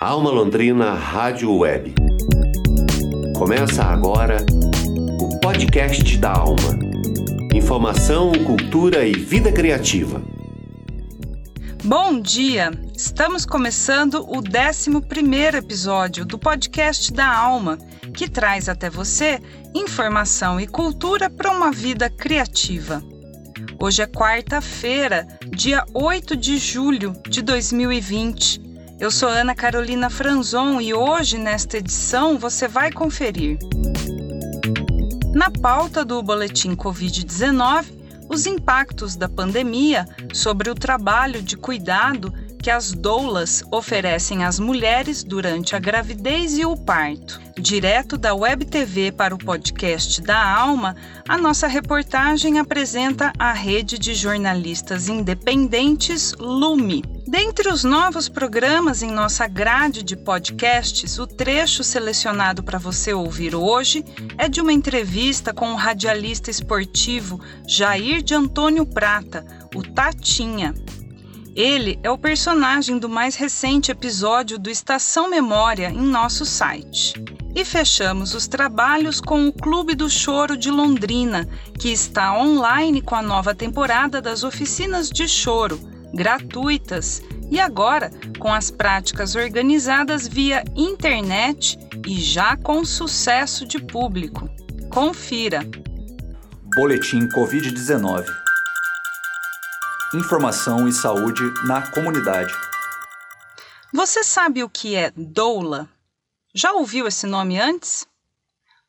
Alma Londrina Rádio Web. Começa agora o podcast da Alma. Informação, cultura e vida criativa. Bom dia! Estamos começando o 11 episódio do podcast da Alma, que traz até você informação e cultura para uma vida criativa. Hoje é quarta-feira, dia 8 de julho de 2020. Eu sou Ana Carolina Franzon e hoje, nesta edição, você vai conferir. Na pauta do Boletim Covid-19, os impactos da pandemia sobre o trabalho de cuidado que as doulas oferecem às mulheres durante a gravidez e o parto. Direto da Web TV para o podcast da Alma, a nossa reportagem apresenta a rede de jornalistas independentes Lume. Dentre os novos programas em nossa grade de podcasts, o trecho selecionado para você ouvir hoje é de uma entrevista com o radialista esportivo Jair de Antônio Prata, o Tatinha. Ele é o personagem do mais recente episódio do Estação Memória em nosso site. E fechamos os trabalhos com o Clube do Choro de Londrina, que está online com a nova temporada das oficinas de choro, gratuitas, e agora com as práticas organizadas via internet e já com sucesso de público. Confira. Boletim Covid-19 informação e saúde na comunidade. Você sabe o que é doula? Já ouviu esse nome antes?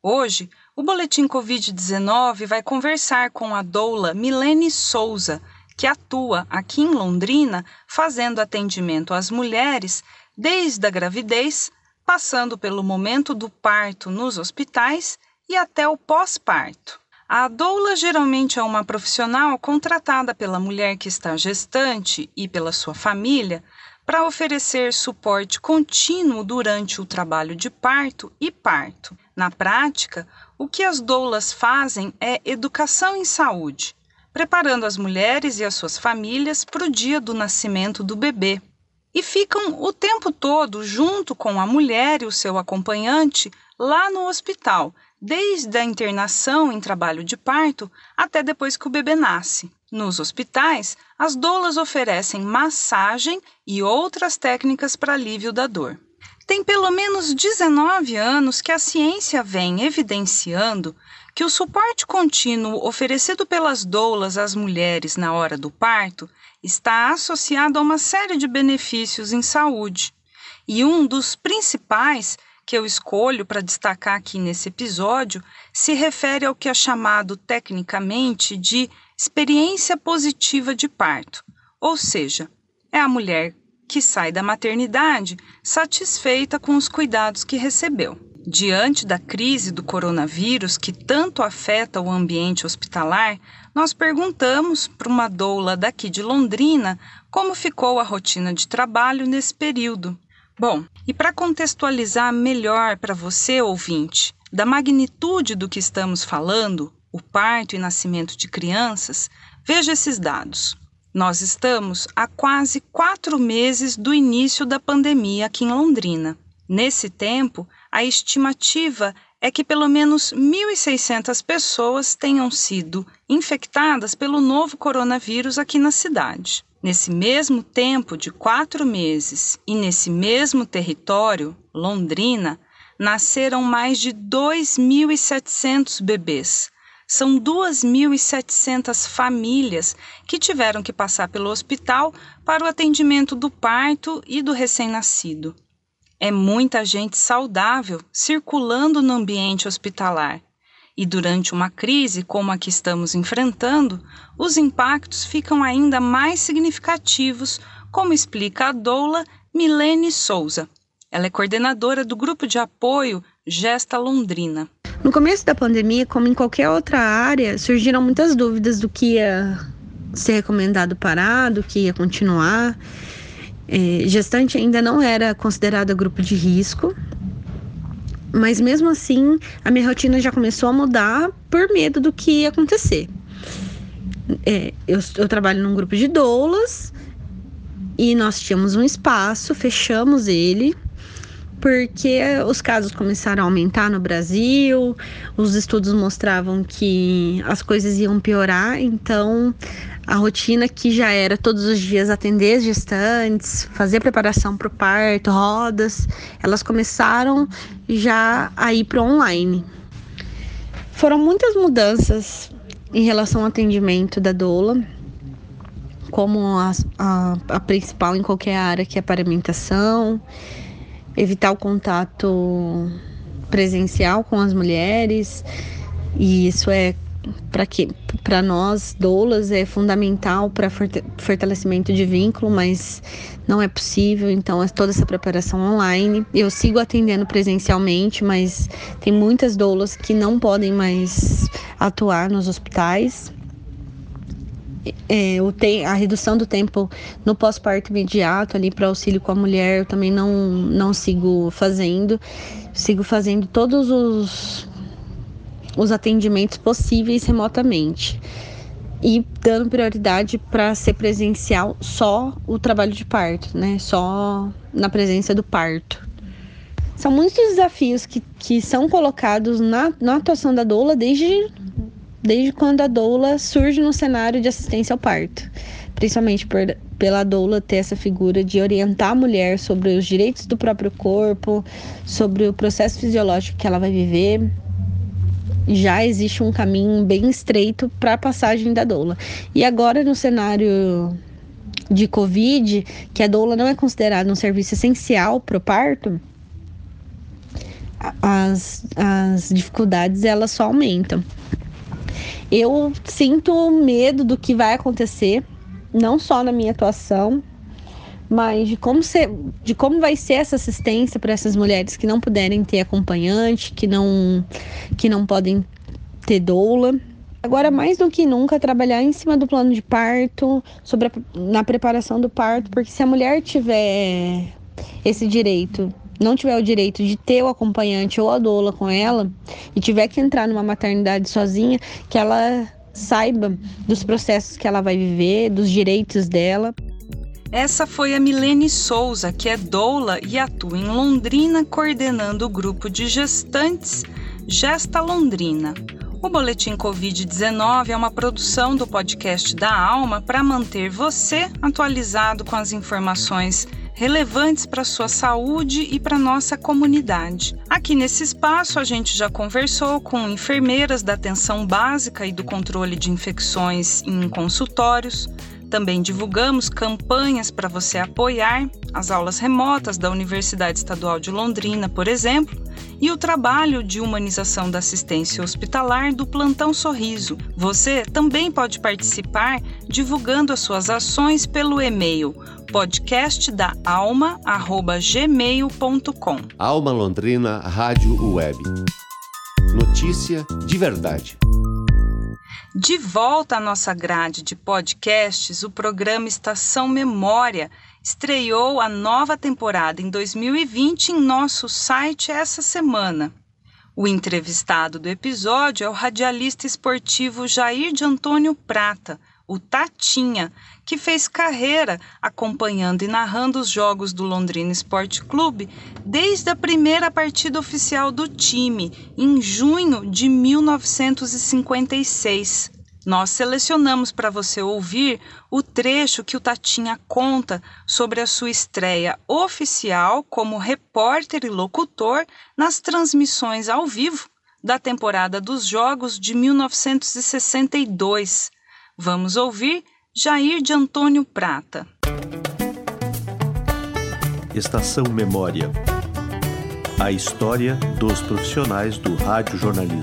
Hoje, o Boletim Covid-19 vai conversar com a doula Milene Souza, que atua aqui em Londrina fazendo atendimento às mulheres desde a gravidez, passando pelo momento do parto nos hospitais e até o pós-parto. A doula geralmente é uma profissional contratada pela mulher que está gestante e pela sua família para oferecer suporte contínuo durante o trabalho de parto e parto. Na prática, o que as doulas fazem é educação em saúde, preparando as mulheres e as suas famílias para o dia do nascimento do bebê. E ficam o tempo todo junto com a mulher e o seu acompanhante lá no hospital, desde a internação em trabalho de parto até depois que o bebê nasce. Nos hospitais, as doulas oferecem massagem e outras técnicas para alívio da dor. Tem pelo menos 19 anos que a ciência vem evidenciando que o suporte contínuo oferecido pelas doulas às mulheres na hora do parto está associado a uma série de benefícios em saúde. E um dos principais que eu escolho para destacar aqui nesse episódio se refere ao que é chamado tecnicamente de experiência positiva de parto, ou seja, é a mulher que sai da maternidade satisfeita com os cuidados que recebeu. Diante da crise do coronavírus que tanto afeta o ambiente hospitalar, nós perguntamos para uma doula daqui de Londrina como ficou a rotina de trabalho nesse período. Bom, e para contextualizar melhor para você, ouvinte, da magnitude do que estamos falando, o parto e nascimento de crianças, veja esses dados. Nós estamos há quase quatro meses do início da pandemia aqui em Londrina. Nesse tempo, a estimativa é que pelo menos 1.600 pessoas tenham sido infectadas pelo novo coronavírus aqui na cidade. Nesse mesmo tempo de quatro meses e nesse mesmo território, Londrina, nasceram mais de 2.700 bebês. São 2.700 famílias que tiveram que passar pelo hospital para o atendimento do parto e do recém-nascido. É muita gente saudável circulando no ambiente hospitalar e durante uma crise como a que estamos enfrentando, os impactos ficam ainda mais significativos, como explica a doula Milene Souza. Ela é coordenadora do grupo de apoio Gesta Londrina. No começo da pandemia, como em qualquer outra área, surgiram muitas dúvidas do que ia ser recomendado parar, do que ia continuar. É, gestante ainda não era considerada grupo de risco, mas mesmo assim, a minha rotina já começou a mudar por medo do que ia acontecer. É, eu, eu trabalho num grupo de doulas e nós tínhamos um espaço, fechamos ele porque os casos começaram a aumentar no Brasil, os estudos mostravam que as coisas iam piorar, então a rotina que já era todos os dias atender gestantes, fazer preparação para o parto, rodas, elas começaram já a ir para online. Foram muitas mudanças em relação ao atendimento da doula, como a, a, a principal em qualquer área, que é a paramentação, evitar o contato presencial com as mulheres, e isso é para que para nós doulas é fundamental para fortalecimento de vínculo, mas não é possível, então é toda essa preparação online. Eu sigo atendendo presencialmente, mas tem muitas doulas que não podem mais atuar nos hospitais. É, a redução do tempo no pós-parto imediato ali para auxílio com a mulher eu também não, não sigo fazendo. Sigo fazendo todos os os atendimentos possíveis remotamente e dando prioridade para ser presencial só o trabalho de parto, né? Só na presença do parto. São muitos desafios que, que são colocados na, na atuação da doula desde, desde quando a doula surge no cenário de assistência ao parto. Principalmente por, pela doula ter essa figura de orientar a mulher sobre os direitos do próprio corpo, sobre o processo fisiológico que ela vai viver, já existe um caminho bem estreito para a passagem da doula. E agora no cenário de Covid, que a doula não é considerada um serviço essencial para o parto, as, as dificuldades elas só aumentam. Eu sinto medo do que vai acontecer, não só na minha atuação, mas de como, ser, de como vai ser essa assistência para essas mulheres que não puderem ter acompanhante, que não, que não podem ter doula. Agora, mais do que nunca, trabalhar em cima do plano de parto, sobre a, na preparação do parto, porque se a mulher tiver esse direito, não tiver o direito de ter o acompanhante ou a doula com ela, e tiver que entrar numa maternidade sozinha, que ela saiba dos processos que ela vai viver, dos direitos dela. Essa foi a Milene Souza, que é doula e atua em Londrina coordenando o grupo de gestantes Gesta Londrina. O Boletim Covid-19 é uma produção do podcast da Alma para manter você atualizado com as informações relevantes para sua saúde e para a nossa comunidade. Aqui nesse espaço, a gente já conversou com enfermeiras da atenção básica e do controle de infecções em consultórios, também divulgamos campanhas para você apoiar as aulas remotas da Universidade Estadual de Londrina, por exemplo, e o trabalho de humanização da assistência hospitalar do Plantão Sorriso. Você também pode participar divulgando as suas ações pelo e-mail podcastdaalma@gmail.com. Alma Londrina Rádio Web. Notícia de verdade. De volta à nossa grade de podcasts, o programa Estação Memória estreou a nova temporada em 2020 em nosso site essa semana. O entrevistado do episódio é o radialista esportivo Jair de Antônio Prata, o Tatinha, que fez carreira acompanhando e narrando os jogos do Londrina Esporte Clube desde a primeira partida oficial do time, em junho de 1956. Nós selecionamos para você ouvir o trecho que o Tatinha conta sobre a sua estreia oficial como repórter e locutor nas transmissões ao vivo da temporada dos Jogos de 1962. Vamos ouvir Jair de Antônio Prata. Estação Memória. A história dos profissionais do rádio jornalismo.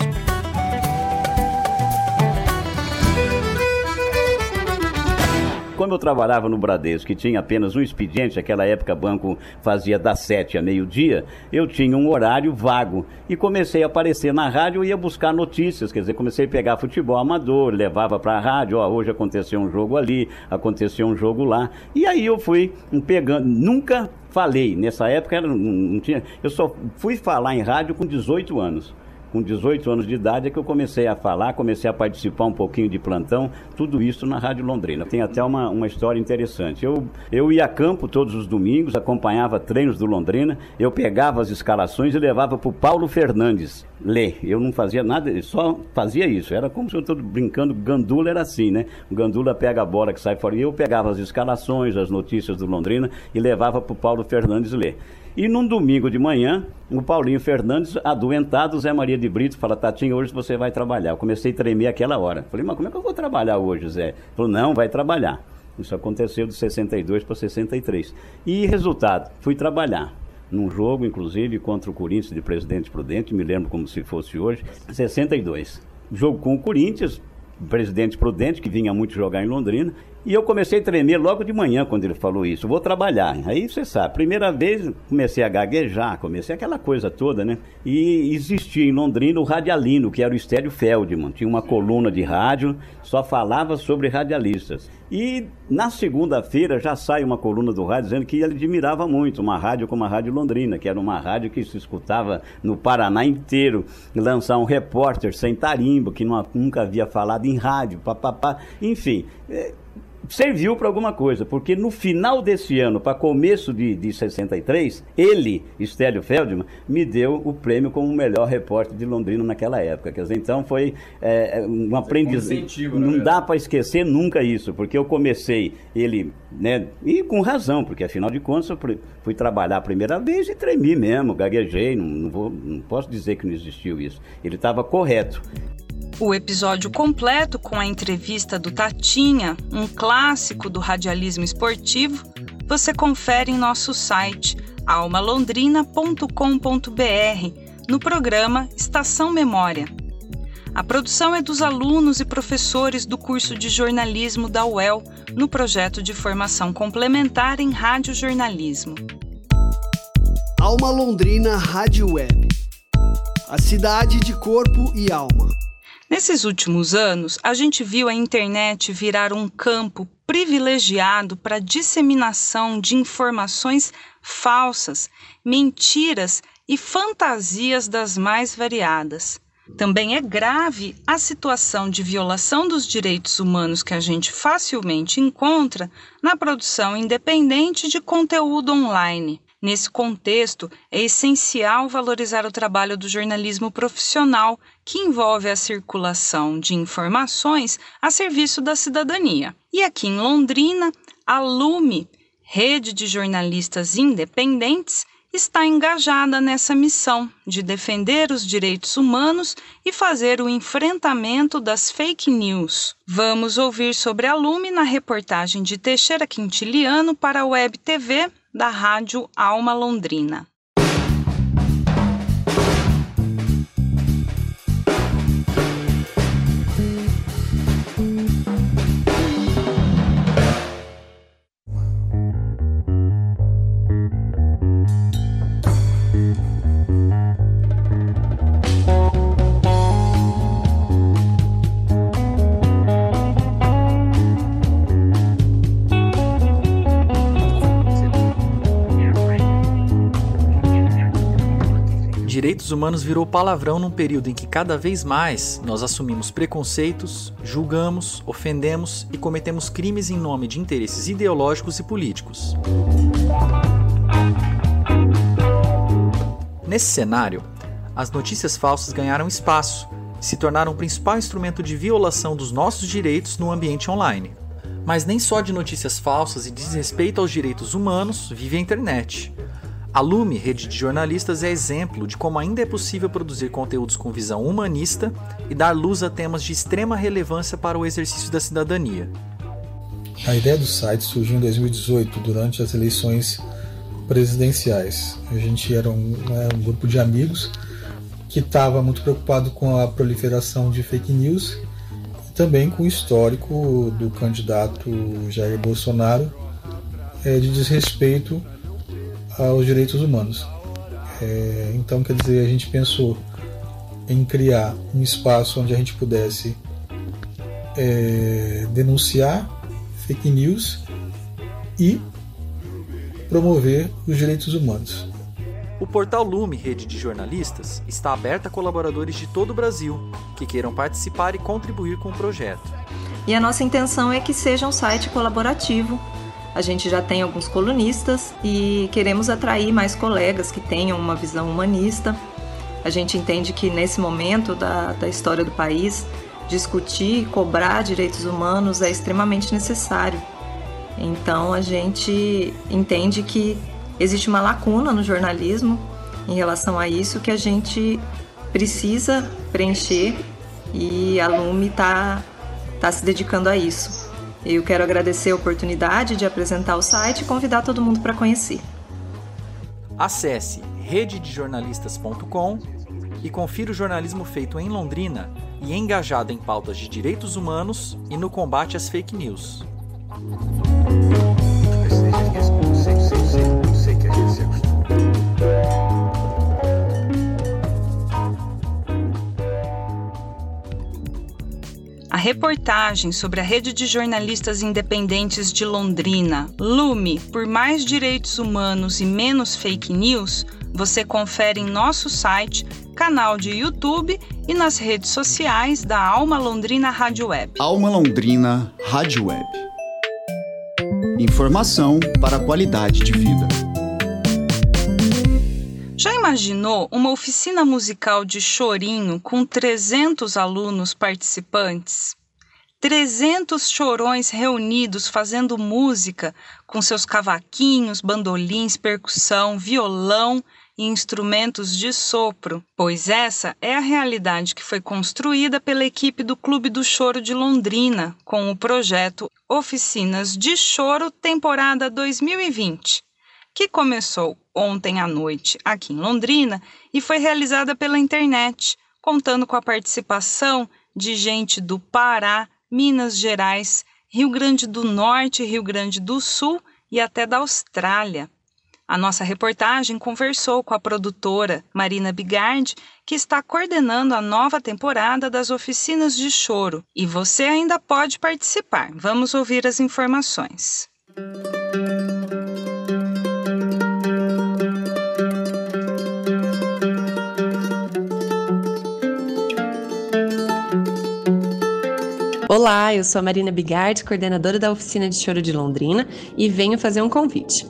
Como eu trabalhava no Bradesco, que tinha apenas um expediente, naquela época o banco fazia das sete a meio-dia, eu tinha um horário vago. E comecei a aparecer na rádio e ia buscar notícias, quer dizer, comecei a pegar futebol amador, levava para a rádio, ó, hoje aconteceu um jogo ali, aconteceu um jogo lá, e aí eu fui pegando, nunca falei, nessa época não tinha, eu só fui falar em rádio com 18 anos com 18 anos de idade, é que eu comecei a falar, comecei a participar um pouquinho de plantão, tudo isso na Rádio Londrina. Tem até uma, uma história interessante. Eu, eu ia a campo todos os domingos, acompanhava treinos do Londrina, eu pegava as escalações e levava para o Paulo Fernandes ler. Eu não fazia nada, só fazia isso. Era como se eu estou brincando, Gandula era assim, né? O Gandula pega a bola que sai fora. E eu pegava as escalações, as notícias do Londrina e levava para o Paulo Fernandes ler. E num domingo de manhã, o Paulinho Fernandes, adoentado, Zé Maria de Brito, fala, Tatinho, hoje você vai trabalhar. Eu comecei a tremer aquela hora. Falei, mas como é que eu vou trabalhar hoje, Zé? Ele falou, não, vai trabalhar. Isso aconteceu de 62 para 63. E resultado, fui trabalhar num jogo, inclusive, contra o Corinthians de Presidente Prudente, me lembro como se fosse hoje, 62. Jogo com o Corinthians, Presidente Prudente, que vinha muito jogar em Londrina, e eu comecei a tremer logo de manhã quando ele falou isso. Vou trabalhar. Aí você sabe, primeira vez comecei a gaguejar, comecei aquela coisa toda, né? E existia em Londrina o radialino, que era o Estélio Feldman. Tinha uma coluna de rádio, só falava sobre radialistas. E na segunda-feira já sai uma coluna do rádio dizendo que ele admirava muito uma rádio como a Rádio Londrina, que era uma rádio que se escutava no Paraná inteiro. Lançar um repórter sem tarimbo, que nunca havia falado em rádio, papapá. Enfim. É, serviu para alguma coisa, porque no final desse ano, para começo de, de 63, ele, Stélio Feldman, me deu o prêmio como o melhor repórter de Londrina naquela época. Quer dizer, então foi é, é um aprendizado. Não dá para esquecer nunca isso, porque eu comecei ele, né, e com razão, porque afinal de contas eu fui trabalhar a primeira vez e tremi mesmo, gaguejei, não, não, vou, não posso dizer que não existiu isso. Ele estava correto. O episódio completo com a entrevista do Tatinha, um clássico do radialismo esportivo, você confere em nosso site almalondrina.com.br no programa Estação Memória. A produção é dos alunos e professores do curso de jornalismo da UEL, no projeto de formação complementar em radiojornalismo. Alma Londrina Rádio Web. A cidade de corpo e alma. Nesses últimos anos, a gente viu a internet virar um campo privilegiado para disseminação de informações falsas, mentiras e fantasias das mais variadas. Também é grave a situação de violação dos direitos humanos que a gente facilmente encontra na produção independente de conteúdo online. Nesse contexto, é essencial valorizar o trabalho do jornalismo profissional, que envolve a circulação de informações a serviço da cidadania. E aqui em Londrina, a Lume, rede de jornalistas independentes, está engajada nessa missão de defender os direitos humanos e fazer o enfrentamento das fake news. Vamos ouvir sobre a Lume na reportagem de Teixeira Quintiliano para a Web TV da Rádio Alma Londrina. Humanos virou palavrão num período em que cada vez mais nós assumimos preconceitos, julgamos, ofendemos e cometemos crimes em nome de interesses ideológicos e políticos. Nesse cenário, as notícias falsas ganharam espaço e se tornaram o principal instrumento de violação dos nossos direitos no ambiente online. Mas nem só de notícias falsas e desrespeito aos direitos humanos vive a internet. A Lume, rede de jornalistas, é exemplo de como ainda é possível produzir conteúdos com visão humanista e dar luz a temas de extrema relevância para o exercício da cidadania. A ideia do site surgiu em 2018, durante as eleições presidenciais. A gente era um, né, um grupo de amigos que estava muito preocupado com a proliferação de fake news e também com o histórico do candidato Jair Bolsonaro é, de desrespeito aos direitos humanos. É, então, quer dizer, a gente pensou em criar um espaço onde a gente pudesse é, denunciar fake news e promover os direitos humanos. O portal Lume Rede de Jornalistas está aberto a colaboradores de todo o Brasil que queiram participar e contribuir com o projeto. E a nossa intenção é que seja um site colaborativo. A gente já tem alguns colunistas e queremos atrair mais colegas que tenham uma visão humanista. A gente entende que nesse momento da, da história do país, discutir e cobrar direitos humanos é extremamente necessário. Então a gente entende que existe uma lacuna no jornalismo em relação a isso que a gente precisa preencher e a Lume está tá se dedicando a isso. Eu quero agradecer a oportunidade de apresentar o site e convidar todo mundo para conhecer. Acesse rededejornalistas.com e confira o jornalismo feito em Londrina e engajado em pautas de direitos humanos e no combate às fake news. Reportagem sobre a rede de jornalistas independentes de Londrina, Lume, por mais direitos humanos e menos fake news, você confere em nosso site, canal de YouTube e nas redes sociais da Alma Londrina Rádio Web. Alma Londrina Rádio Web. Informação para a qualidade de vida. Já imaginou uma oficina musical de chorinho com 300 alunos participantes? 300 chorões reunidos fazendo música com seus cavaquinhos, bandolins, percussão, violão e instrumentos de sopro, pois essa é a realidade que foi construída pela equipe do Clube do Choro de Londrina com o projeto Oficinas de Choro Temporada 2020, que começou ontem à noite aqui em Londrina e foi realizada pela internet, contando com a participação de gente do Pará, Minas Gerais, Rio Grande do Norte, Rio Grande do Sul e até da Austrália. A nossa reportagem conversou com a produtora Marina Bigard, que está coordenando a nova temporada das oficinas de choro. E você ainda pode participar. Vamos ouvir as informações. Olá, eu sou a Marina Bigard, coordenadora da Oficina de Choro de Londrina, e venho fazer um convite.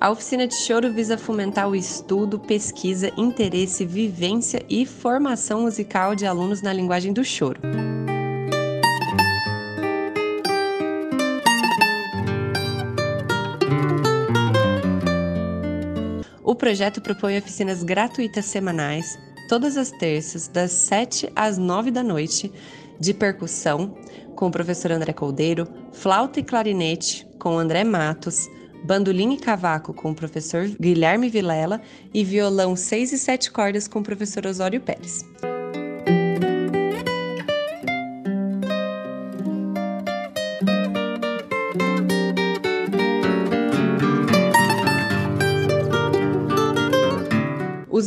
A oficina de choro visa fomentar o estudo, pesquisa, interesse, vivência e formação musical de alunos na linguagem do choro. Projeto propõe oficinas gratuitas semanais, todas as terças, das 7 às 9 da noite, de percussão, com o professor André Coldeiro, flauta e clarinete, com André Matos, bandolim e cavaco com o professor Guilherme Vilela e violão 6 e 7 cordas com o professor Osório Pérez.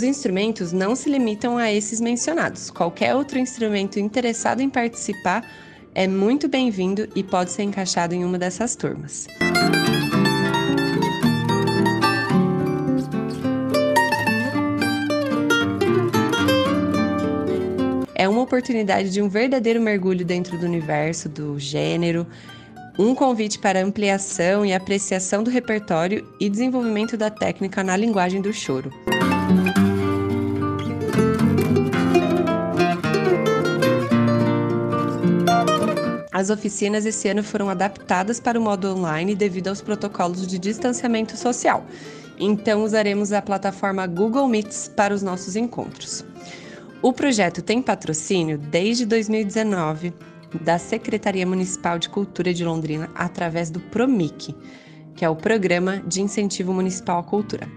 Os instrumentos não se limitam a esses mencionados. Qualquer outro instrumento interessado em participar é muito bem-vindo e pode ser encaixado em uma dessas turmas. É uma oportunidade de um verdadeiro mergulho dentro do universo, do gênero, um convite para ampliação e apreciação do repertório e desenvolvimento da técnica na linguagem do choro. As oficinas esse ano foram adaptadas para o modo online devido aos protocolos de distanciamento social. Então usaremos a plataforma Google Meets para os nossos encontros. O projeto tem patrocínio desde 2019 da Secretaria Municipal de Cultura de Londrina através do PROMIC, que é o Programa de Incentivo Municipal à Cultura.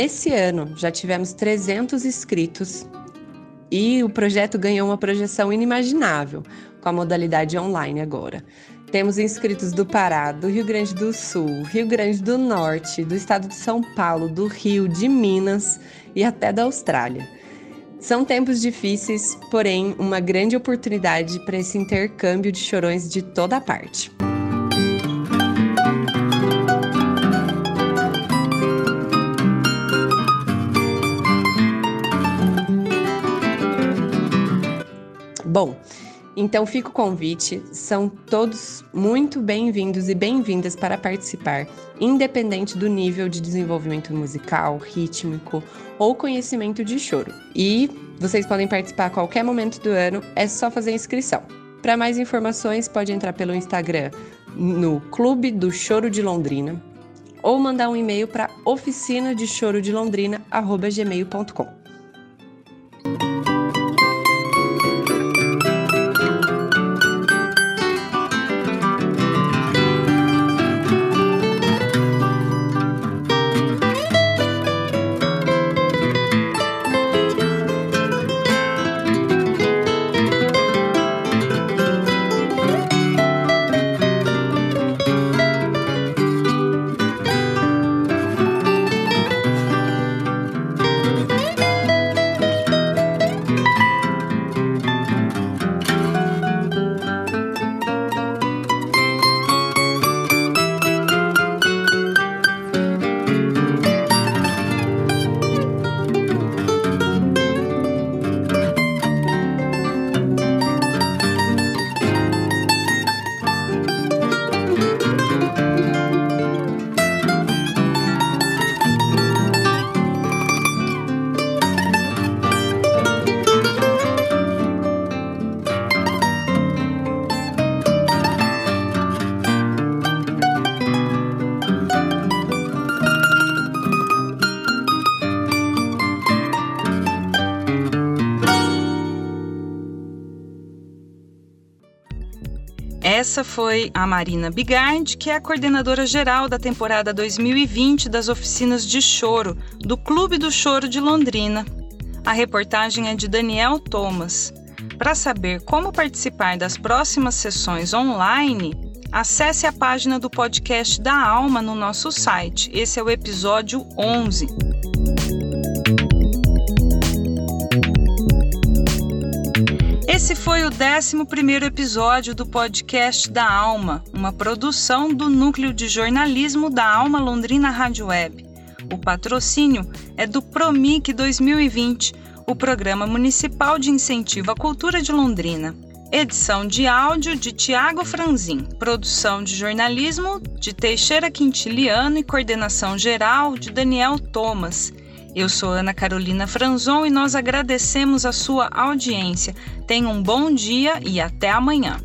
Nesse ano, já tivemos 300 inscritos e o projeto ganhou uma projeção inimaginável com a modalidade online agora. Temos inscritos do Pará, do Rio Grande do Sul, Rio Grande do Norte, do estado de São Paulo, do Rio, de Minas e até da Austrália. São tempos difíceis, porém, uma grande oportunidade para esse intercâmbio de chorões de toda parte. Bom, então fica o convite, são todos muito bem-vindos e bem-vindas para participar, independente do nível de desenvolvimento musical, rítmico ou conhecimento de choro. E vocês podem participar a qualquer momento do ano, é só fazer a inscrição. Para mais informações, pode entrar pelo Instagram no Clube do Choro de Londrina ou mandar um e-mail para oficina de choro de londrina@gmail.com. Essa foi a Marina Bigard, que é a coordenadora geral da temporada 2020 das oficinas de choro do Clube do Choro de Londrina. A reportagem é de Daniel Thomas. Para saber como participar das próximas sessões online, acesse a página do podcast da Alma no nosso site. Esse é o episódio 11. Esse foi o 11 episódio do podcast da Alma, uma produção do Núcleo de Jornalismo da Alma Londrina Rádio Web. O patrocínio é do Promic 2020, o Programa Municipal de Incentivo à Cultura de Londrina. Edição de áudio de Tiago Franzin, produção de jornalismo de Teixeira Quintiliano e coordenação geral de Daniel Thomas. Eu sou Ana Carolina Franzon e nós agradecemos a sua audiência. Tenha um bom dia e até amanhã.